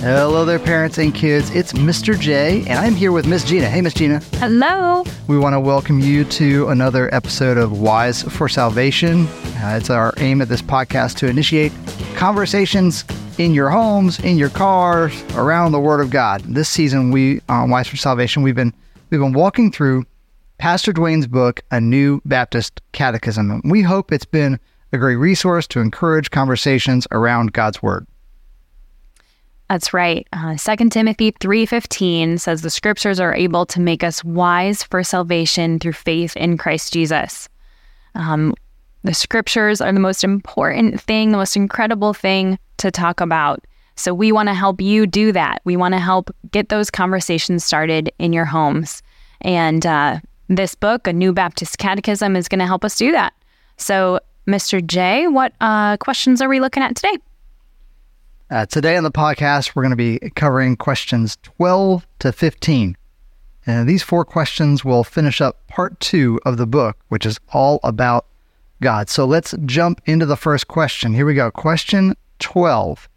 Hello there, parents and kids. It's Mr. J, and I'm here with Miss Gina. Hey, Miss Gina. Hello. We want to welcome you to another episode of Wise for Salvation. Uh, it's our aim at this podcast to initiate conversations in your homes, in your cars, around the Word of God. This season, we on Wise for Salvation, we've been we've been walking through Pastor Dwayne's book, A New Baptist Catechism. And we hope it's been a great resource to encourage conversations around God's Word. That's right. Uh, 2 Timothy 3:15 says the scriptures are able to make us wise for salvation through faith in Christ Jesus. Um, the scriptures are the most important thing, the most incredible thing to talk about. So we want to help you do that. We want to help get those conversations started in your homes. And uh, this book, A New Baptist Catechism, is going to help us do that. So, Mr. J, what uh, questions are we looking at today? Uh, today on the podcast, we're going to be covering questions 12 to 15. And these four questions will finish up part two of the book, which is all about God. So let's jump into the first question. Here we go. Question 12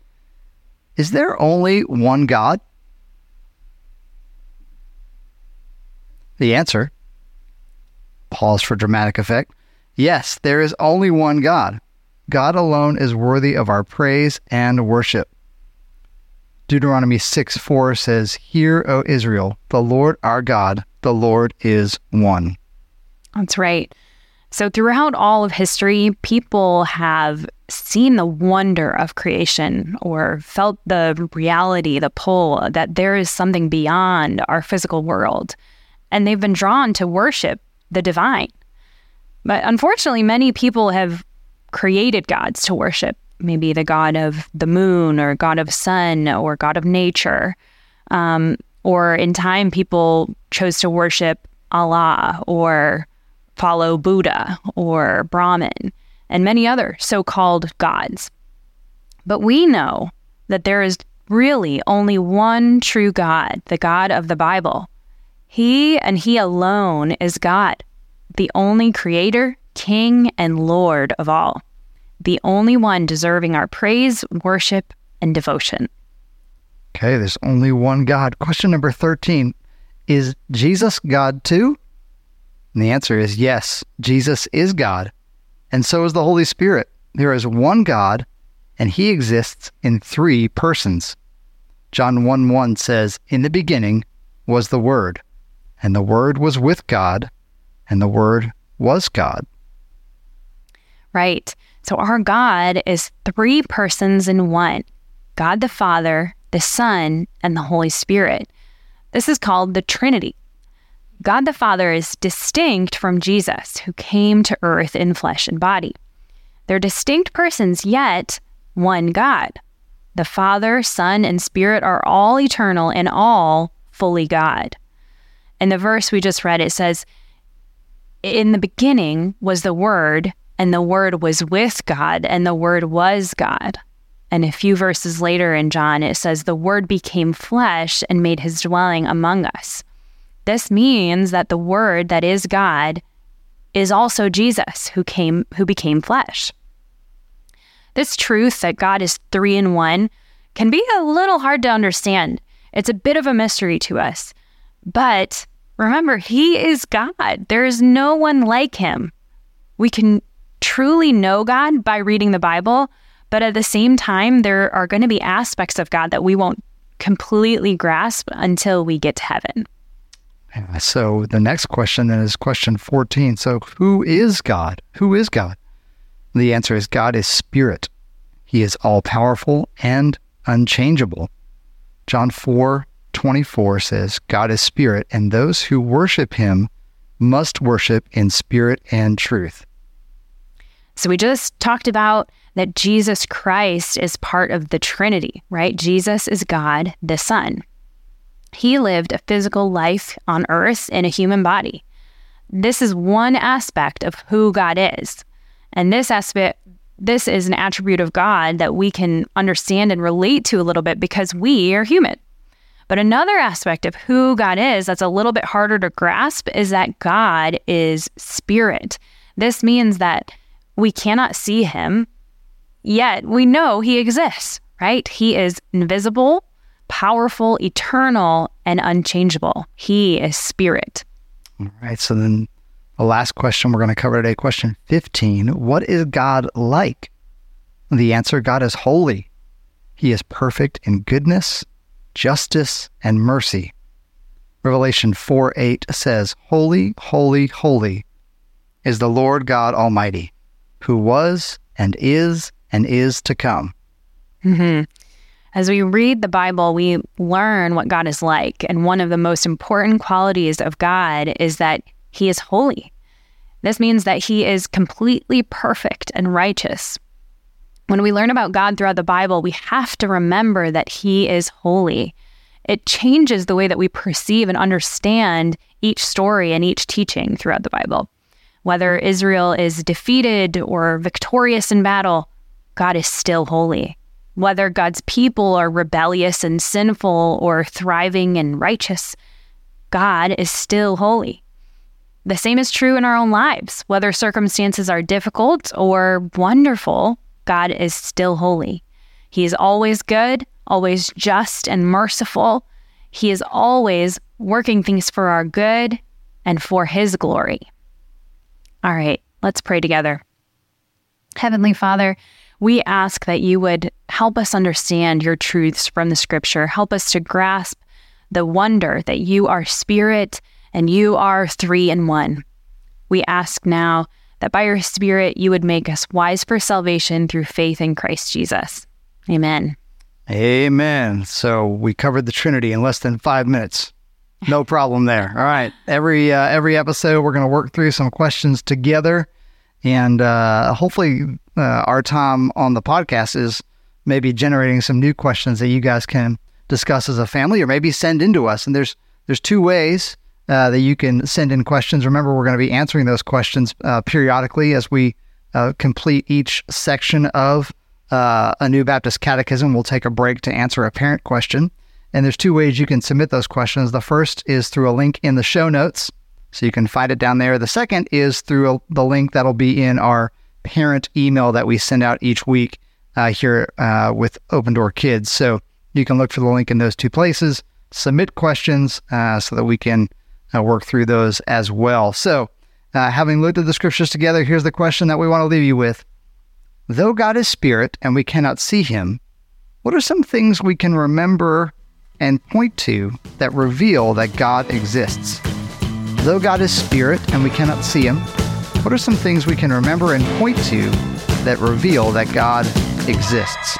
Is there only one God? The answer pause for dramatic effect. Yes, there is only one God. God alone is worthy of our praise and worship. Deuteronomy 6 4 says, Hear, O Israel, the Lord our God, the Lord is one. That's right. So, throughout all of history, people have seen the wonder of creation or felt the reality, the pull that there is something beyond our physical world. And they've been drawn to worship the divine. But unfortunately, many people have created gods to worship, maybe the god of the moon or god of sun or god of nature. Um, or in time, people chose to worship Allah or follow Buddha or Brahman and many other so called gods. But we know that there is really only one true God, the God of the Bible. He and He alone is God, the only Creator, King, and Lord of all, the only one deserving our praise, worship, and devotion. Okay, there's only one God. Question number 13 Is Jesus God too? And the answer is yes, Jesus is God, and so is the Holy Spirit. There is one God, and He exists in three persons. John 1 1 says, In the beginning was the Word, and the Word was with God, and the Word was God. Right. So our God is three persons in one God the Father, the Son, and the Holy Spirit. This is called the Trinity. God the Father is distinct from Jesus, who came to earth in flesh and body. They're distinct persons, yet one God. The Father, Son, and Spirit are all eternal and all fully God. In the verse we just read, it says, In the beginning was the Word, and the Word was with God, and the Word was God. And a few verses later in John, it says, The Word became flesh and made his dwelling among us. This means that the Word that is God is also Jesus who came who became flesh. This truth that God is three in one can be a little hard to understand. It's a bit of a mystery to us. But remember, He is God. There is no one like Him. We can truly know God by reading the Bible, but at the same time, there are going to be aspects of God that we won't completely grasp until we get to heaven. So the next question then is question 14. So who is God? Who is God? The answer is God is spirit. He is all powerful and unchangeable. John 4 24 says, God is spirit, and those who worship him must worship in spirit and truth. So we just talked about that Jesus Christ is part of the Trinity, right? Jesus is God, the Son. He lived a physical life on earth in a human body. This is one aspect of who God is. And this aspect this is an attribute of God that we can understand and relate to a little bit because we are human. But another aspect of who God is that's a little bit harder to grasp is that God is spirit. This means that we cannot see him, yet we know he exists, right? He is invisible, powerful, eternal, and unchangeable. He is spirit. All right. So then the last question we're going to cover today, question 15 What is God like? The answer God is holy. He is perfect in goodness, justice, and mercy. Revelation 4 8 says, Holy, holy, holy is the Lord God Almighty, who was and is and is to come. Mm-hmm. As we read the Bible, we learn what God is like. And one of the most important qualities of God is that He is holy. This means that He is completely perfect and righteous. When we learn about God throughout the Bible, we have to remember that He is holy. It changes the way that we perceive and understand each story and each teaching throughout the Bible. Whether Israel is defeated or victorious in battle, God is still holy. Whether God's people are rebellious and sinful or thriving and righteous, God is still holy. The same is true in our own lives. Whether circumstances are difficult or wonderful, God is still holy. He is always good, always just and merciful. He is always working things for our good and for His glory. All right, let's pray together. Heavenly Father, we ask that you would help us understand your truths from the scripture. Help us to grasp the wonder that you are spirit and you are three in one. We ask now that by your spirit you would make us wise for salvation through faith in Christ Jesus. Amen. Amen. So we covered the Trinity in less than five minutes. No problem there. All right. Every uh, every episode, we're going to work through some questions together, and uh, hopefully, uh, our time on the podcast is maybe generating some new questions that you guys can discuss as a family, or maybe send into us. And there's there's two ways uh, that you can send in questions. Remember, we're going to be answering those questions uh, periodically as we uh, complete each section of a new Baptist catechism. We'll take a break to answer a parent question. And there's two ways you can submit those questions. The first is through a link in the show notes, so you can find it down there. The second is through a, the link that'll be in our parent email that we send out each week uh, here uh, with Open Door Kids. So you can look for the link in those two places, submit questions uh, so that we can uh, work through those as well. So, uh, having looked at the scriptures together, here's the question that we want to leave you with. Though God is spirit and we cannot see him, what are some things we can remember and point to that reveal that God exists. Though God is spirit and we cannot see him, what are some things we can remember and point to that reveal that God exists?